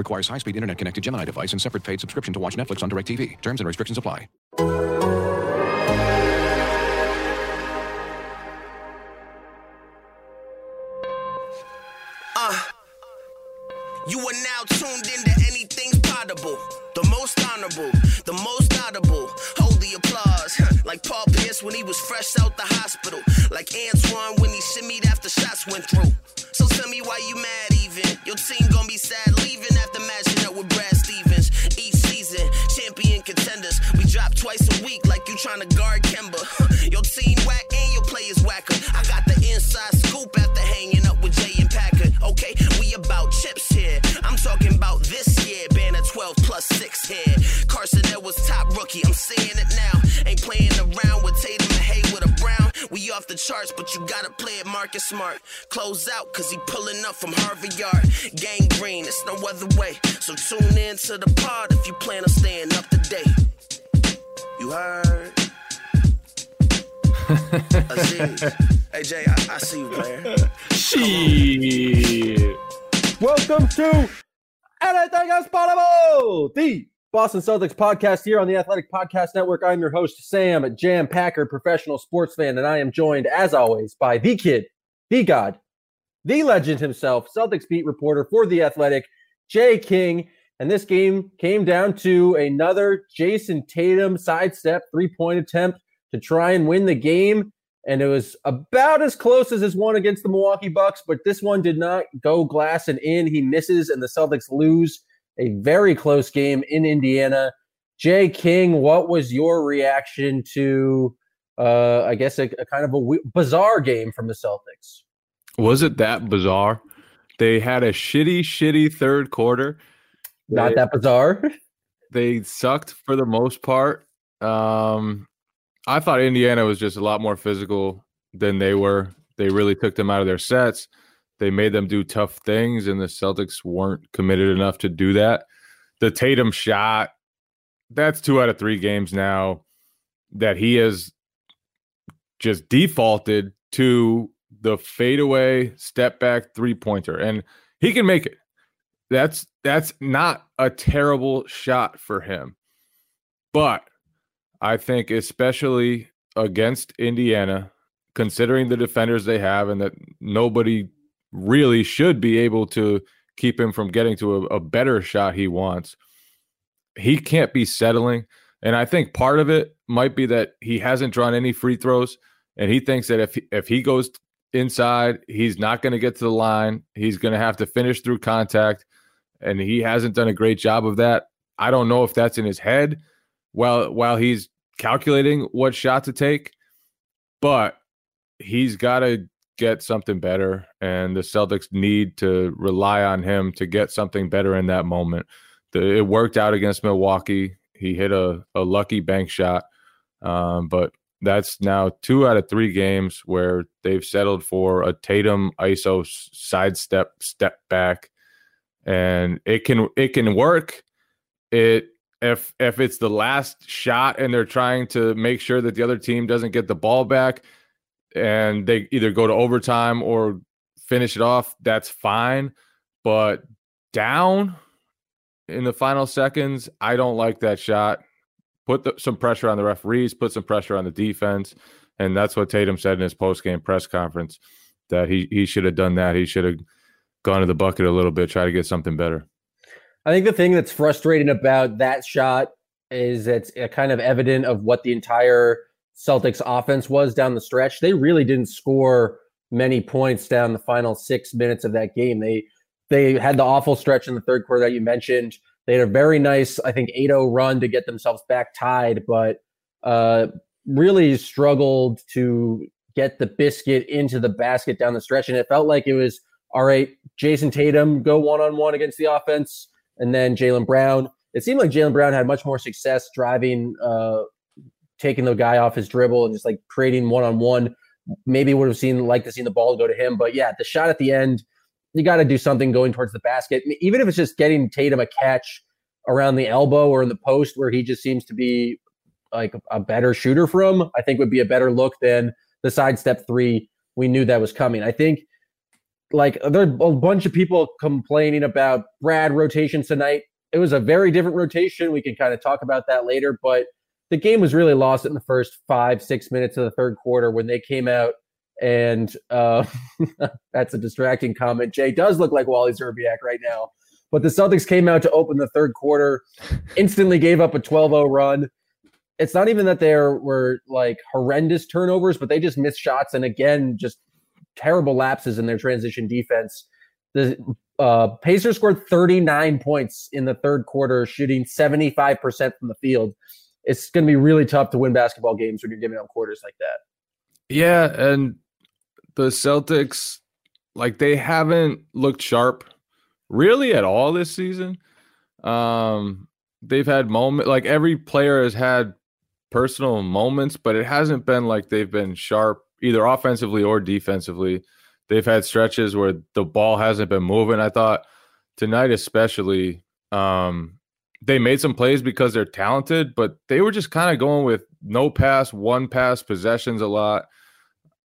Requires high-speed internet-connected Gemini device and separate paid subscription to watch Netflix on DirecTV. Terms and restrictions apply. Uh, you are now tuned into anything's potable. The most honorable, the most audible. Hold the applause. like Paul Pierce when he was fresh out the hospital. Like Antoine when he shimmied after shots went through. So tell me why you mad even. Your team gonna be sad trying to guard Kemba. Your team whack and your players whacker. I got the inside scoop after hanging up with Jay and Packer. Okay, we about chips here. I'm talking about this year. being a 12 plus 6 here. Carson was top rookie. I'm seeing it now. Ain't playing around with Tatum and Hayward or Brown. We off the charts, but you gotta play it Marcus Smart. Close out, cause he pulling up from Harvard Yard. Gang green, it's no other way. So tune in to the pod if you plan on staying up to date. You heard? Aziz. hey, Jay, I, I see you, player. Shit. Welcome to Anything is Possible, the Boston Celtics podcast here on the Athletic Podcast Network. I'm your host, Sam Jam Packer, professional sports fan, and I am joined, as always, by the kid, the god, the legend himself, Celtics beat reporter for the Athletic, Jay King. And this game came down to another Jayson Tatum sidestep three point attempt to try and win the game. And it was about as close as his one against the Milwaukee Bucks, but this one did not go glass and in. He misses, and the Celtics lose a very close game in Indiana. Jay King, what was your reaction to, uh, I guess, a, a kind of a w- bizarre game from the Celtics? Was it that bizarre? They had a shitty, shitty third quarter. Not They- that bizarre. They sucked for the most part. Um, I thought Indiana was just a lot more physical than they were. They really took them out of their sets. They made them do tough things, and the Celtics weren't committed enough to do that. The Tatum shot, that's two out of three games now that he has just defaulted to the fadeaway step back three pointer, and he can make it. That's that's not a terrible shot for him, but I think especially against Indiana, considering the defenders they have, and that nobody really should be able to keep him from getting to a, a better shot he wants. He can't be settling. And I think part of it might be that he hasn't drawn any free throws. And he thinks that if he, if he goes inside, he's not going to get to the line. He's going to have to finish through contact. And he hasn't done a great job of that. I don't know if that's in his head while while he's calculating what shot to take, but he's got to get something better, and the Celtics need to rely on him to get something better in that moment. The, it worked out against Milwaukee. He hit a, a lucky bank shot, um, but that's now two out of three games where they've settled for a Tatum ISO sidestep step back, and it can it can work. It if if it's the last shot and they're trying to make sure that the other team doesn't get the ball back and they either go to overtime or finish it off that's fine. But down in the final seconds i don't like that shot. Put the, some pressure on the referees put some pressure on the defense and that's what tatum said in his post-game press conference that he he should have done that. He should have gone to the bucket a little bit try to get something better I think the thing that's frustrating about that shot is it's uh, kind of evident of what the entire Celtics offense was down the stretch. They really didn't score many points down the final six minutes of that game. They they had the awful stretch in the third quarter that you mentioned. They had a very nice, I think, 8-0 run to get themselves back tied, but uh, really struggled to get the biscuit into the basket down the stretch. And it felt like it was all right, Jayson Tatum go one on one against the offense, and then Jaylen Brown it seemed like Jaylen Brown had much more success driving, uh, taking the guy off his dribble and just like creating one on one. Maybe would have seen like to see the ball go to him, but yeah, the shot at the end, you got to do something going towards the basket, even if it's just getting Tatum a catch around the elbow or in the post where he just seems to be like a better shooter from. I think would be a better look than the sidestep three. We knew that was coming. I think like there are a bunch of people complaining about Brad rotations tonight. It was a very different rotation. We can kind of talk about that later, but the game was really lost in the first five, six minutes of the third quarter when they came out. And uh, that's a distracting comment. Jay does look like Wally Szczerbiak right now. But the Celtics came out to open the third quarter, instantly gave up a 12 0 run. It's not even that there were like horrendous turnovers, but they just missed shots. And again, just terrible lapses in their transition defense. The uh, Pacers scored 39 points in the third quarter, shooting 75% from the field. It's going to be really tough to win basketball games when you're giving up quarters like that. Yeah, and the Celtics, like they haven't looked sharp really at all this season. Um, they've had moment like every player has had personal moments, but it hasn't been like they've been sharp either offensively or defensively. They've had stretches where the ball hasn't been moving. I thought tonight, especially, um, they made some plays because they're talented, but they were just kind of going with no pass, one pass possessions a lot,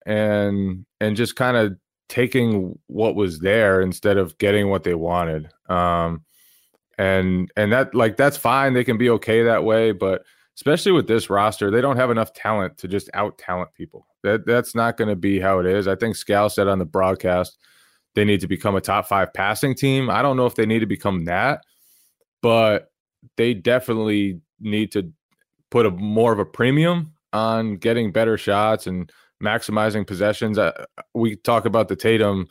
and and just kind of taking what was there instead of getting what they wanted. Um, and and that like that's fine. They can be okay that way, but especially with this roster, they don't have enough talent to just out talent people. That that's not going to be how it is. I think Scal said on the broadcast they need to become a top five passing team. I don't know if they need to become that, but they definitely need to put a more of a premium on getting better shots and maximizing possessions. Uh, we talk about the Tatum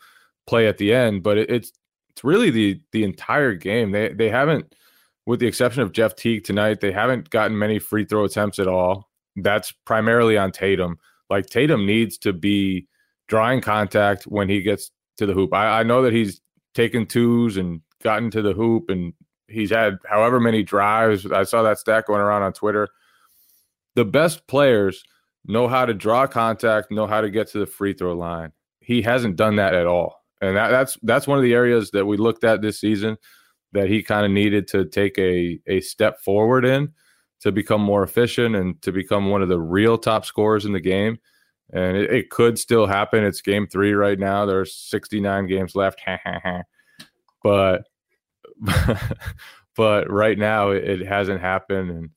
play at the end, but it, it's it's really the the entire game. They they haven't with the exception of Jeff Teague tonight, they haven't gotten many free throw attempts at all. That's primarily on Tatum. Like Tatum needs to be drawing contact when he gets to the hoop. I, I know that he's taken twos and gotten to the hoop and he's had however many drives. I saw that stat going around on Twitter. The best players know how to draw contact, know how to get to the free throw line. He hasn't done that at all. And that, that's that's one of the areas that we looked at this season that he kind of needed to take a a step forward in to become more efficient and to become one of the real top scorers in the game. And it, it could still happen. It's game three right now. There's 69 games left. but but right now it, it hasn't happened. And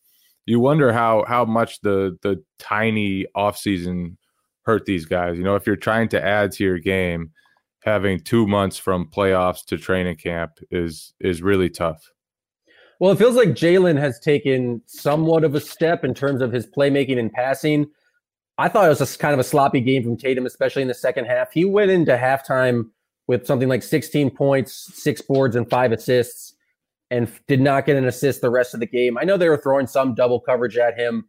you wonder how how much the the tiny offseason hurt these guys. You know, if you're trying to add to your game – having two months from playoffs to training camp is is really tough. Well, it feels like Jaylen has taken somewhat of a step in terms of his playmaking and passing. I thought it was a kind of a sloppy game from Tatum, especially in the second half. He went into halftime with something like 16 points, six boards, and five assists, and did not get an assist the rest of the game. I know they were throwing some double coverage at him,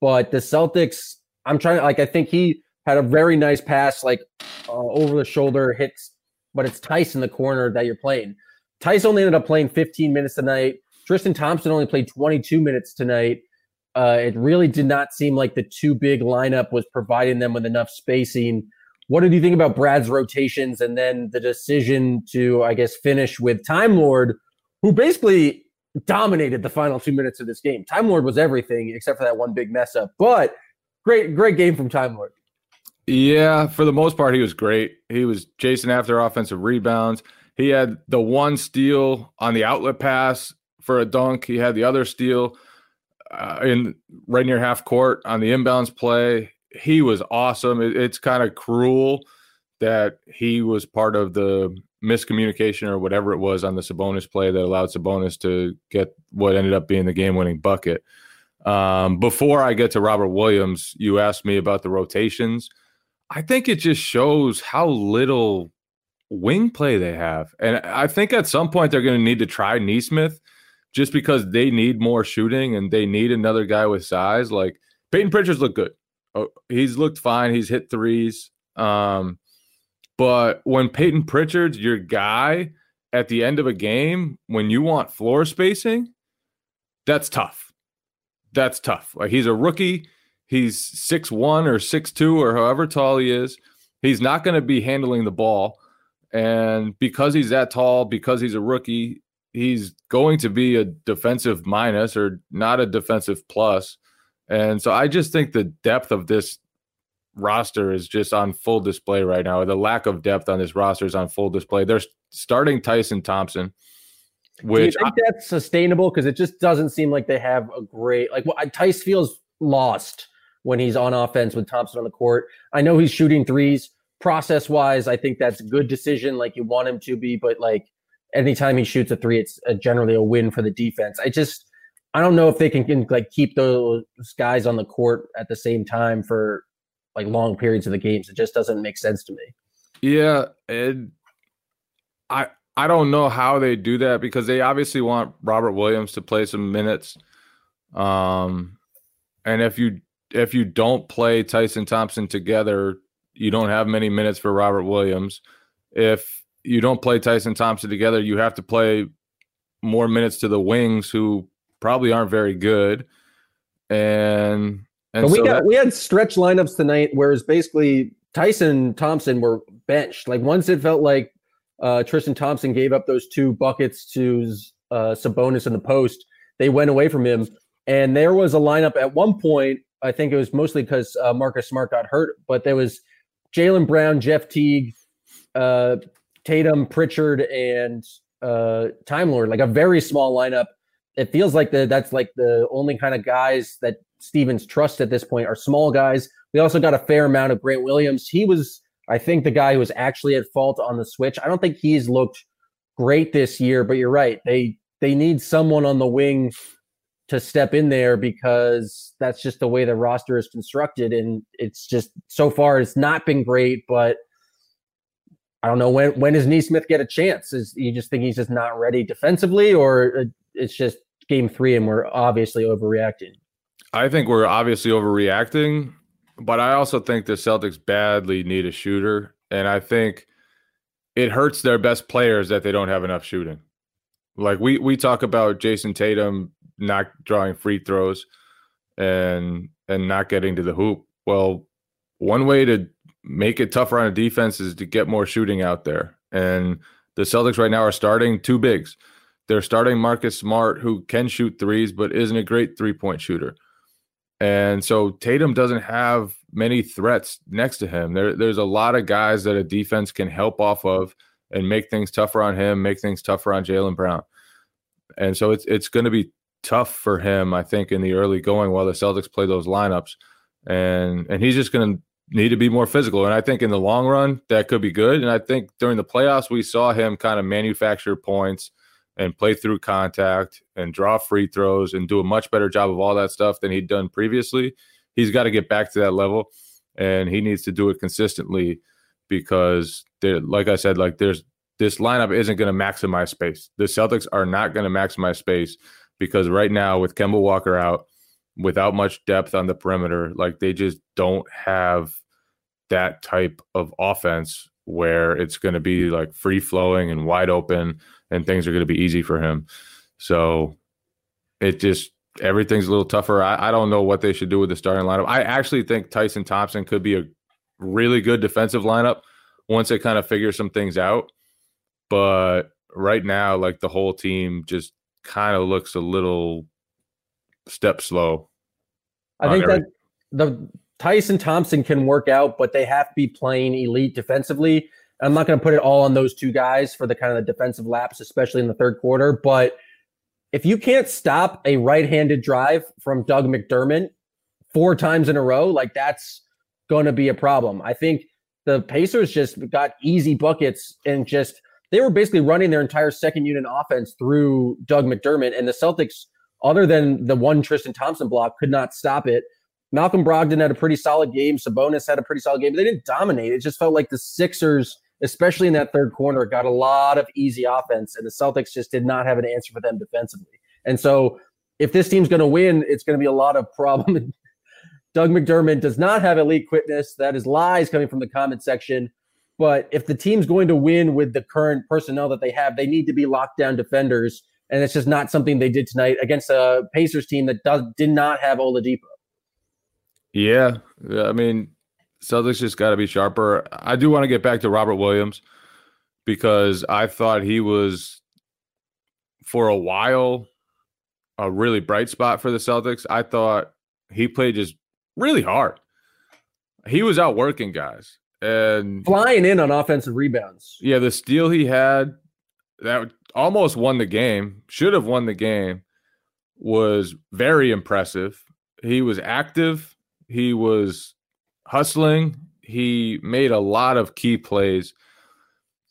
but the Celtics, I'm trying to like, I think he had a very nice pass, like uh, over the shoulder hits, but it's Theis in the corner that you're playing. Theis only ended up playing 15 minutes tonight. Tristan Thompson only played 22 minutes tonight. Uh, it really did not seem like the two big lineup was providing them with enough spacing. What did you think about Brad's rotations and then the decision to, I guess, finish with Time Lord, who basically dominated the final two minutes of this game? Time Lord was everything except for that one big mess up, but great, great game from Time Lord. Yeah, for the most part, he was great. He was chasing after offensive rebounds. He had the one steal on the outlet pass for a dunk. He had the other steal uh, in right near half court on the inbounds play. He was awesome. It, it's kind of cruel that he was part of the miscommunication or whatever it was on the Sabonis play that allowed Sabonis to get what ended up being the game-winning bucket. Um, before I get to Robert Williams, you asked me about the rotations. I think it just shows how little wing play they have. And I think at some point they're going to need to try Nesmith just because they need more shooting and they need another guy with size. Like Payton Pritchard's looked good. Oh, he's looked fine. He's hit threes. Um, but when Payton Pritchard's your guy at the end of a game, when you want floor spacing, that's tough. That's tough. Like he's a rookie. He's six one or six two or however tall he is. He's not going to be handling the ball. And because he's that tall, because he's a rookie, he's going to be a defensive minus or not a defensive plus. And so I just think the depth of this roster is just on full display right now. The lack of depth on this roster is on full display. They're starting Tyson Thompson, which Do you think I, that's sustainable? Because it just doesn't seem like they have a great like. Well, Theis feels lost when he's on offense with Thompson on the court. I know he's shooting threes. Process wise, I think that's a good decision. Like you want him to be, but like anytime he shoots a three, it's a, generally a win for the defense. I just I don't know if they can, can like keep those guys on the court at the same time for like long periods of the games. It just doesn't make sense to me. Yeah, and I I don't know how they do that because they obviously want Robert Williams to play some minutes. Um, and if you if you don't play Tyson Thompson together, you don't have many minutes for Robert Williams. If you don't play Tyson Thompson together, you have to play more minutes to the wings who probably aren't very good. And and but we so got that- we had stretch lineups tonight, whereas basically Tyson Thompson were benched. Like once it felt like uh, Tristan Thompson gave up those two buckets to uh, Sabonis in the post, they went away from him. And there was a lineup at one point. I think it was mostly because uh, Marcus Smart got hurt, but there was Jaylen Brown, Jeff Teague, uh, Tatum, Pritchard, and uh, Time Lord. Like a very small lineup. It feels like the that's like the only kind of guys that Stevens trusts at this point are small guys. We also got a fair amount of Grant Williams. He was, I think, the guy who was actually at fault on the switch. I don't think he's looked great this year, but you're right. They they need someone on the wing to step in there because that's just the way the roster is constructed, and it's just so far it's not been great. But I don't know when when does Nesmith get a chance? Is you just think he's just not ready defensively, or uh, it's just game three and we're obviously overreacting? I think we're obviously overreacting, but I also think the Celtics badly need a shooter. And I think it hurts their best players that they don't have enough shooting. Like we we talk about Jayson Tatum not drawing free throws and and not getting to the hoop. Well, one way to make it tougher on a defense is to get more shooting out there. And the Celtics right now are starting two bigs. They're starting Marcus Smart, who can shoot threes, but isn't a great three point shooter. And so Tatum doesn't have many threats next to him. There, there's a lot of guys that a defense can help off of and make things tougher on him, make things tougher on Jaylen Brown. And so it's it's going to be tough for him, I think, in the early going while the Celtics play those lineups. And and he's just going to need to be more physical. And I think in the long run, that could be good. And I think during the playoffs, we saw him kind of manufacture points and play through contact and draw free throws and do a much better job of all that stuff than he'd done previously. He's got to get back to that level and he needs to do it consistently because like I said, like there's this lineup isn't going to maximize space. The Celtics are not going to maximize space because right now with Kemba Walker out, without much depth on the perimeter, like they just don't have that type of offense where it's going to be like free flowing and wide open and things are going to be easy for him. So it just everything's a little tougher. I, I, don't know what they should do with the starting lineup. I actually think Tyson Thompson could be a really good defensive lineup once they kind of figure some things out. But right now, like the whole team just kind of looks a little step slow. I think that the Tyson Thompson can work out, but they have to be playing elite defensively. I'm not going to put it all on those two guys for the kind of the defensive laps, especially in the third quarter. But if you can't stop a right-handed drive from Doug McDermott four times in a row, like that's going to be a problem. I think the Pacers just got easy buckets and just they were basically running their entire second unit offense through Doug McDermott, and the Celtics, other than the one Tristan Thompson block, could not stop it. Malcolm Brogdon had a pretty solid game. Sabonis had a pretty solid game, but they didn't dominate. It just felt like the Sixers, especially in that third corner, got a lot of easy offense, and the Celtics just did not have an answer for them defensively. And so, if this team's going to win, it's going to be a lot of problem. Doug McDermott does not have elite quickness. That is lies coming from the comment section. But if the team's going to win with the current personnel that they have, they need to be lockdown defenders and it's just not something they did tonight against a Pacers team that does did not have Oladipo. Yeah, I mean, Celtics just got to be sharper. I do want to get back to Robert Williams because I thought he was for a while a really bright spot for the Celtics. I thought he played just really hard. He was out working guys and flying in on offensive rebounds. Yeah, the steal he had that almost won the game, should have won the game, was very impressive. He was active, he was hustling, he made a lot of key plays.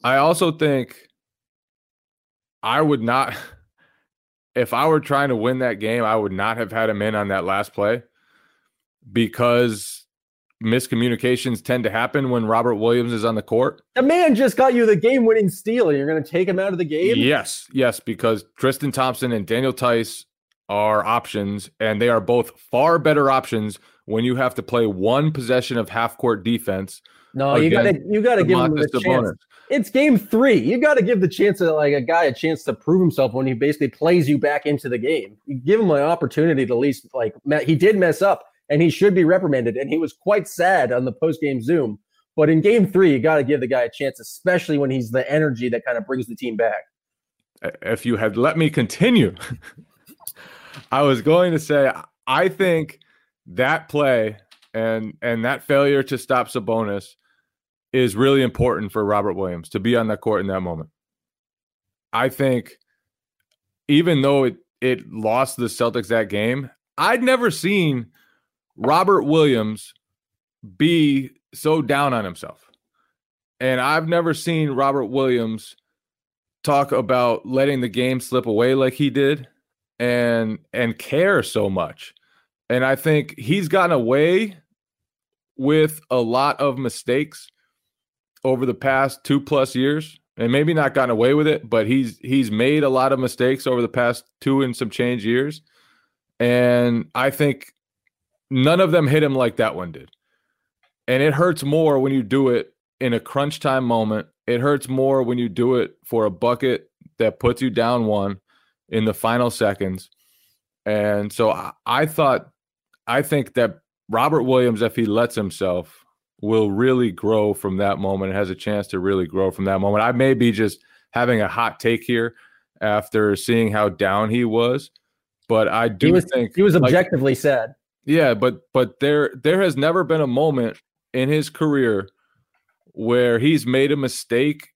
I also think I would not if I were trying to win that game, I would not have had him in on that last play because miscommunications tend to happen when Robert Williams is on the court. The man just got you the game winning steal. And you're going to take him out of the game? Yes, yes, because Tristan Thompson and Daniel Theis are options, and they are both far better options when you have to play one possession of half court defense. No, you got to you got to give him a chance. It's game three. You got to give the chance of like a guy a chance to prove himself when he basically plays you back into the game. You give him an opportunity to at least like he did mess up and he should be reprimanded. And he was quite sad on the post game Zoom. But in game three, you got to give the guy a chance, especially when he's the energy that kind of brings the team back. If you had let me continue, I was going to say, I think that play and and that failure to stop Sabonis is really important for Robert Williams to be on that court in that moment. I think even though it it lost the Celtics that game, I'd never seen Robert Williams be so down on himself. And I've never seen Robert Williams talk about letting the game slip away like he did and and care so much. And I think he's gotten away with a lot of mistakes over the past 2 plus years and maybe not gotten away with it, but he's he's made a lot of mistakes over the past 2 and some change years. And I think None of them hit him like that one did. And it hurts more when you do it in a crunch time moment. It hurts more when you do it for a bucket that puts you down one in the final seconds. And so I, I thought, I think that Robert Williams, if he lets himself, will really grow from that moment. It has a chance to really grow from that moment. I may be just having a hot take here after seeing how down he was, but I do he was, think he was objectively like, sad. Yeah, but but there there has never been a moment in his career where he's made a mistake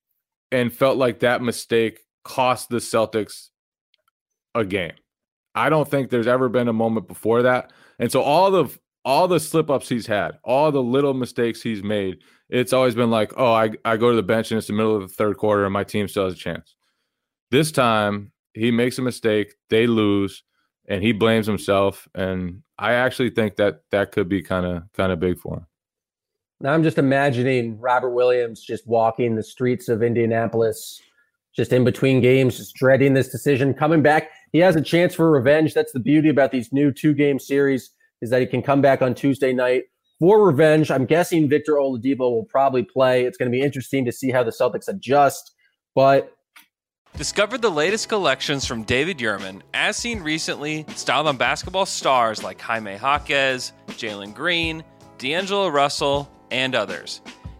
and felt like that mistake cost the Celtics a game. I don't think there's ever been a moment before that. And so all the all the slip ups he's had, all the little mistakes he's made, it's always been like, oh, I, I go to the bench and it's the middle of the third quarter and my team still has a chance. This time he makes a mistake, they lose, and he blames himself. And I actually think that that could be kind of kind of big for him. Now I'm just imagining Robert Williams just walking the streets of Indianapolis, just in between games, just dreading this decision. Coming back, he has a chance for revenge. That's the beauty about these new two game series is that he can come back on Tuesday night for revenge. I'm guessing Victor Oladipo will probably play. It's going to be interesting to see how the Celtics adjust, but Discover the latest collections from David Yurman, as seen recently, styled on basketball stars like Jaime Jaquez, Jalen Green, D'Angelo Russell, and others.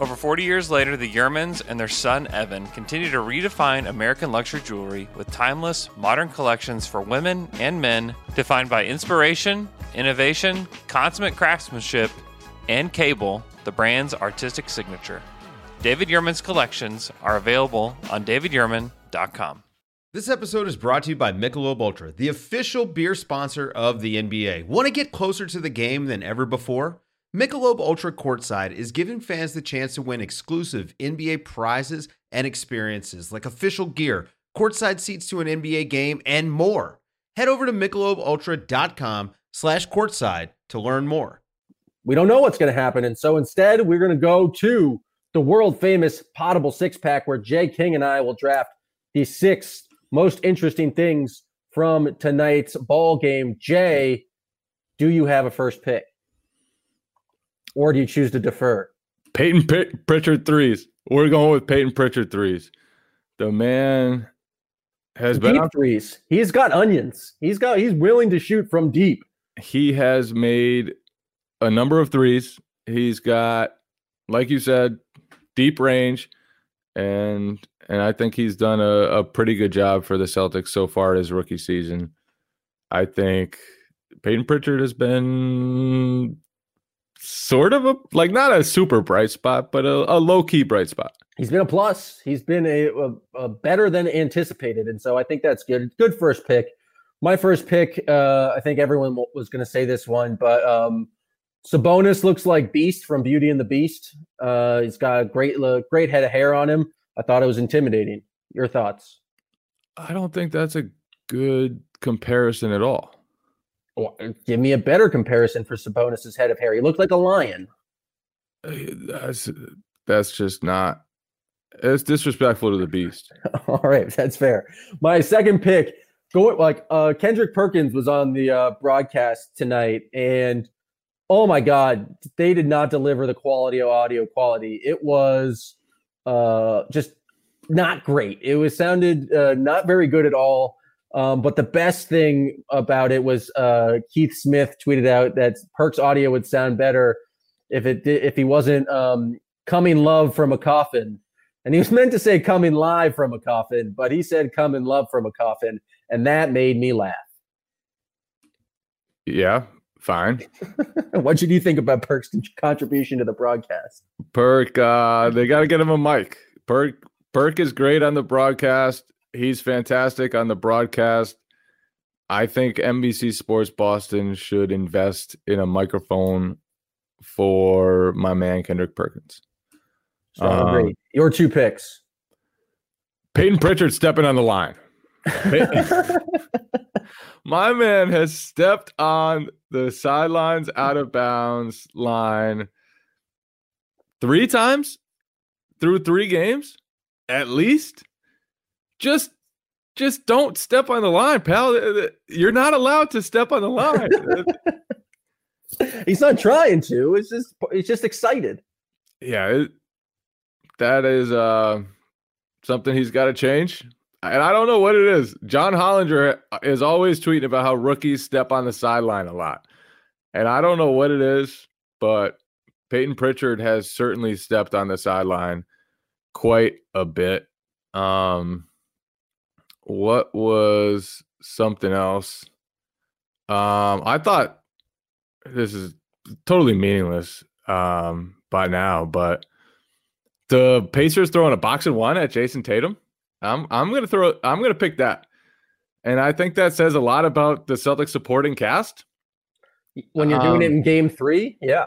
Over 40 years later, the Yurmans and their son Evan continue to redefine American luxury jewelry with timeless, modern collections for women and men defined by inspiration, innovation, consummate craftsmanship, and cable, the brand's artistic signature. David Yurman's collections are available on davidyurman.com. This episode is brought to you by Michelob Ultra, the official beer sponsor of the NBA. Want to get closer to the game than ever before? Michelob Ultra Courtside is giving fans the chance to win exclusive NBA prizes and experiences like official gear, courtside seats to an NBA game, and more. Head over to michelobultra.com slash courtside to learn more. we don't know what's going to happen. And so instead, we're going to go to the world famous Potable Six Pack, where Jay King and I will draft the six most interesting things from tonight's ball game. Jay, do you have a first pick? Or do you choose to defer? Payton P- Pritchard threes. We're going with Payton Pritchard threes. The man has been deep on, threes. He's got onions. He's got he's willing to shoot from deep. he has made a number of threes. He's got, like you said, deep range, and and I think he's done a, a pretty good job for the Celtics so far his rookie season. I think Payton Pritchard has been sort of a like not a super bright spot, but a, a low key bright spot. He's been a plus. He's been a, a, a better than anticipated, and so I think that's good. Good first pick. My first pick. Uh, I think everyone w- was going to say this one, but um, Sabonis looks like Beast from Beauty and the Beast. Uh, he's got a great, great head of hair on him. I thought it was intimidating. Your thoughts? I don't think that's a good comparison at all. Give me a better comparison for Sabonis's head of hair. He looked like a lion. Uh, That's that's just not. It's disrespectful to the beast. All right, that's fair. My second pick, going like uh, Kendrick Perkins was on the uh, broadcast tonight, and oh my god, they did not deliver the quality of audio quality. It was uh, just not great. It was sounded uh, not very good at all. Um, but the best thing about it was uh, Keith Smith tweeted out that Perk's audio would sound better if it did, if he wasn't um, coming love from a coffin. And he was meant to say coming live from a coffin, but he said come in love from a coffin. And that made me laugh. Yeah, fine. what did you think about Perk's contribution to the broadcast? Perk, uh, they got to get him a mic. Perk, Perk is great on the broadcast. He's fantastic on the broadcast. I think NBC Sports Boston should invest in a microphone for my man Kendrick Perkins. So Um. Your two picks. Payton Pritchard stepping on the line. My man has stepped on the sidelines out of bounds line three times through three games, at least. Just just don't step on the line, pal. You're not allowed to step on the line. He's not trying to. It's just he's just excited. yeah, it, that is uh something he's got to change. And I don't know what it is. John Hollinger is always tweeting about how rookies step on the sideline a lot. And I don't know what it is, but Payton Pritchard has certainly stepped on the sideline quite a bit. Um what was something else? Um I thought this is totally meaningless um by now, but the Pacers throwing a box and one at Jayson Tatum. I'm I'm gonna throw I'm gonna pick that. And I think that says a lot about the Celtics supporting cast. When you're doing it Um, in game three, yeah.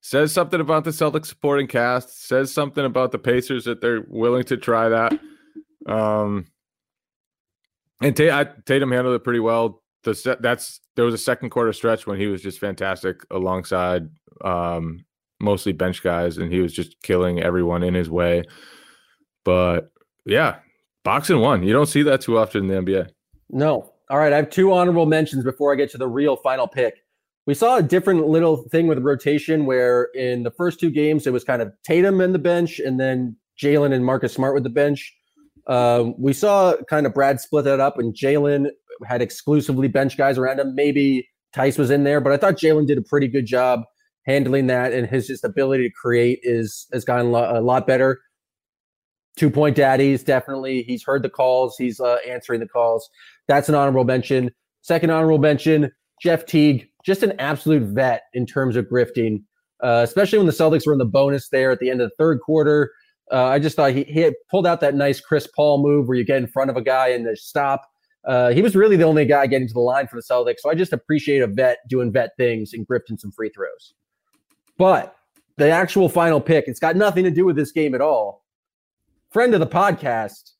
Says something about the Celtics supporting cast, says something about the Pacers that they're willing to try that. Um and Ta- Tatum handled it pretty well. The that's there was a second quarter stretch when he was just fantastic alongside um mostly bench guys and he was just killing everyone in his way. But yeah, boxing one. You don't see that too often in the NBA. No. All right. I have two honorable mentions before I get to the real final pick. We saw a different little thing with rotation where in the first two games it was kind of Tatum and the bench, and then Jaylen and Marcus Smart with the bench. Um, we saw kind of Brad split that up, and Jaylen had exclusively bench guys around him. Maybe Theis was in there, but I thought Jaylen did a pretty good job handling that, and his just ability to create is has gotten a lot, better. Two point daddies, definitely. He's heard the calls. He's uh, answering the calls. That's an honorable mention. Second honorable mention, Jeff Teague, just an absolute vet in terms of grifting, uh, especially when the Celtics were in the bonus there at the end of the third quarter. Uh, I just thought he, he pulled out that nice Chris Paul move where you get in front of a guy and they stop. Uh, he was really the only guy getting to the line for the Celtics. So I just appreciate a vet doing vet things and grifting some free throws. But the actual final pick, it's got nothing to do with this game at all. Friend of the podcast,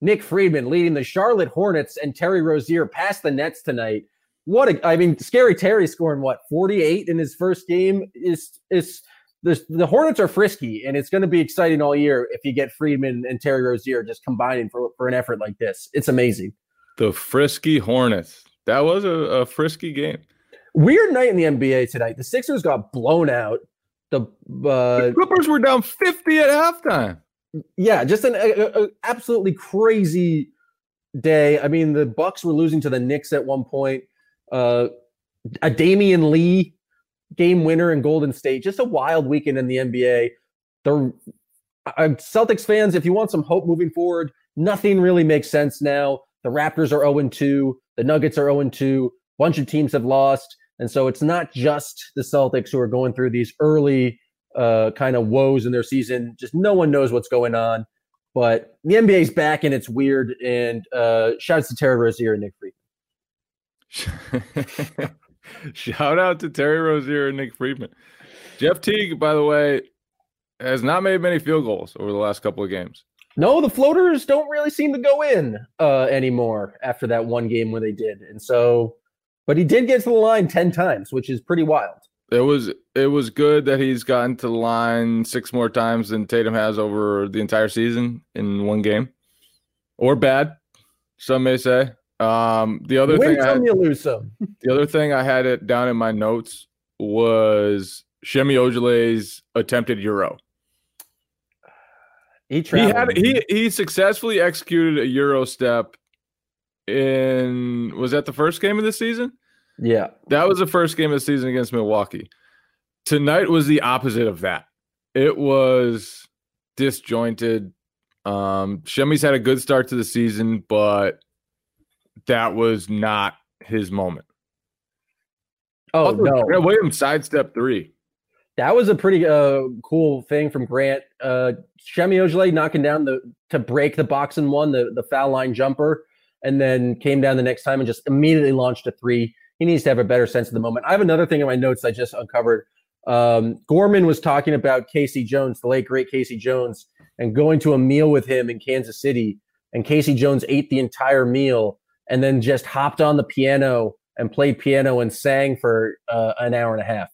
Nick Friedman leading the Charlotte Hornets and Terry Rozier past the Nets tonight. what a, I mean, Scary Terry scoring what 48 in his first game is is the the Hornets are frisky, and it's going to be exciting all year if you get Friedman and Terry Rozier just combining for for an effort like this. It's amazing. The frisky Hornets. That was a, a frisky game. Weird night in the NBA tonight. The Sixers got blown out. The, uh, the Clippers were down 50 at halftime. Yeah, just an a, a, absolutely crazy day. I mean, the Bucks were losing to the Knicks at one point. Uh, a Damion Lee game winner in Golden State. Just a wild weekend in the NBA. The uh, Celtics fans, if you want some hope moving forward, nothing really makes sense now. The Raptors are 0 2. The Nuggets are 0 2. A Bunch of teams have lost. And so it's not just the Celtics who are going through these early uh, kind of woes in their season. Just no one knows what's going on. But the NBA's back and it's weird. And uh, shouts to Terry Rozier and Nick Friedman. Shout out to Terry Rozier and Nick Friedman. Jeff Teague, by the way, has not made many field goals over the last couple of games. No, the floaters don't really seem to go in uh, anymore after that one game where they did. And so, but he did get to the line 10 times, which is pretty wild. It was it was good that he's gotten to the line six more times than Tatum has over the entire season in one game. Or bad, some may say. Um, the other Win thing I had, you lose some. the other thing I had it down in my notes was Semi Ojeleye's attempted euro. He, he had he he successfully executed a euro step in was that the first game of the season? Yeah. That was the first game of the season against Milwaukee. Tonight was the opposite of that. It was disjointed. Um Semi's had a good start to the season, but that was not his moment. Oh Also, no. Grant Williams sidestep three. That was a pretty uh, cool thing from Grant. Uh, Semi Ojeleye knocking down the to break the box and one, the, the foul line jumper, and then came down the next time and just immediately launched a three. He needs to have a better sense of the moment. I have another thing in my notes I just uncovered. Um, Gorman was talking about K.C. Jones, the late great K.C. Jones, and going to a meal with him in Kansas City. And K.C. Jones ate the entire meal and then just hopped on the piano and played piano and sang for uh, an hour and a half.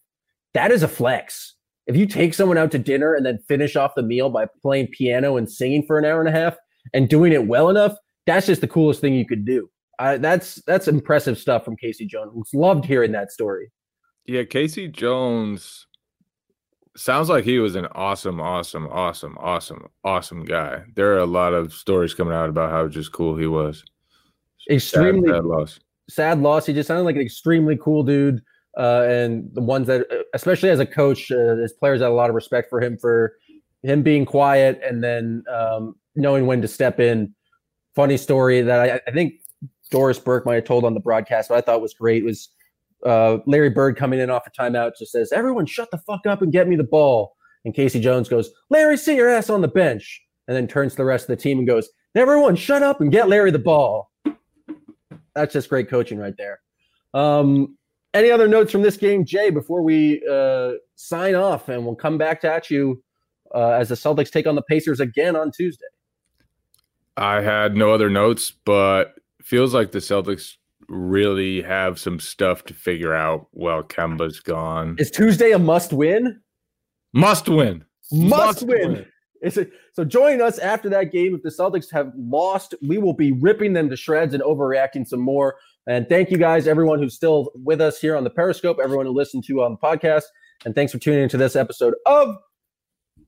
That is a flex. If you take someone out to dinner and then finish off the meal by playing piano and singing for an hour and a half and doing it well enough, that's just the coolest thing you could do. Uh, that's that's impressive stuff from K.C. Jones. Loved hearing that story. Yeah, K.C. Jones sounds like he was an awesome, awesome, awesome, awesome, awesome guy. There are a lot of stories coming out about how just cool he was. Extremely sad, sad loss. Sad loss. He just sounded like an extremely cool dude. Uh, and the ones that, especially as a coach, uh, his players had a lot of respect for him for him being quiet and then um, knowing when to step in. Funny story that I, I, think Doris Burke might have told on the broadcast, but I thought was great was uh, Larry Bird coming in off a timeout just says, "Everyone, shut the fuck up and get me the ball." And K.C. Jones goes, "Larry, sit your ass on the bench," and then turns to the rest of the team and goes, "Everyone, shut up and get Larry the ball." That's just great coaching right there. Um, any other notes from this game, Jay, before we uh, sign off and we'll come back at you uh, as the Celtics take on the Pacers again on Tuesday? I had no other notes, but feels like the Celtics really have some stuff to figure out while Kemba's gone. Is Tuesday a must win? Must win. Must, must win. win. So join us after that game. If the Celtics have lost, we will be ripping them to shreds and overreacting some more. And thank you guys, everyone who's still with us here on the Periscope, everyone who listened to on the podcast. And thanks for tuning into this episode of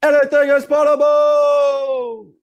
Anything is Possible.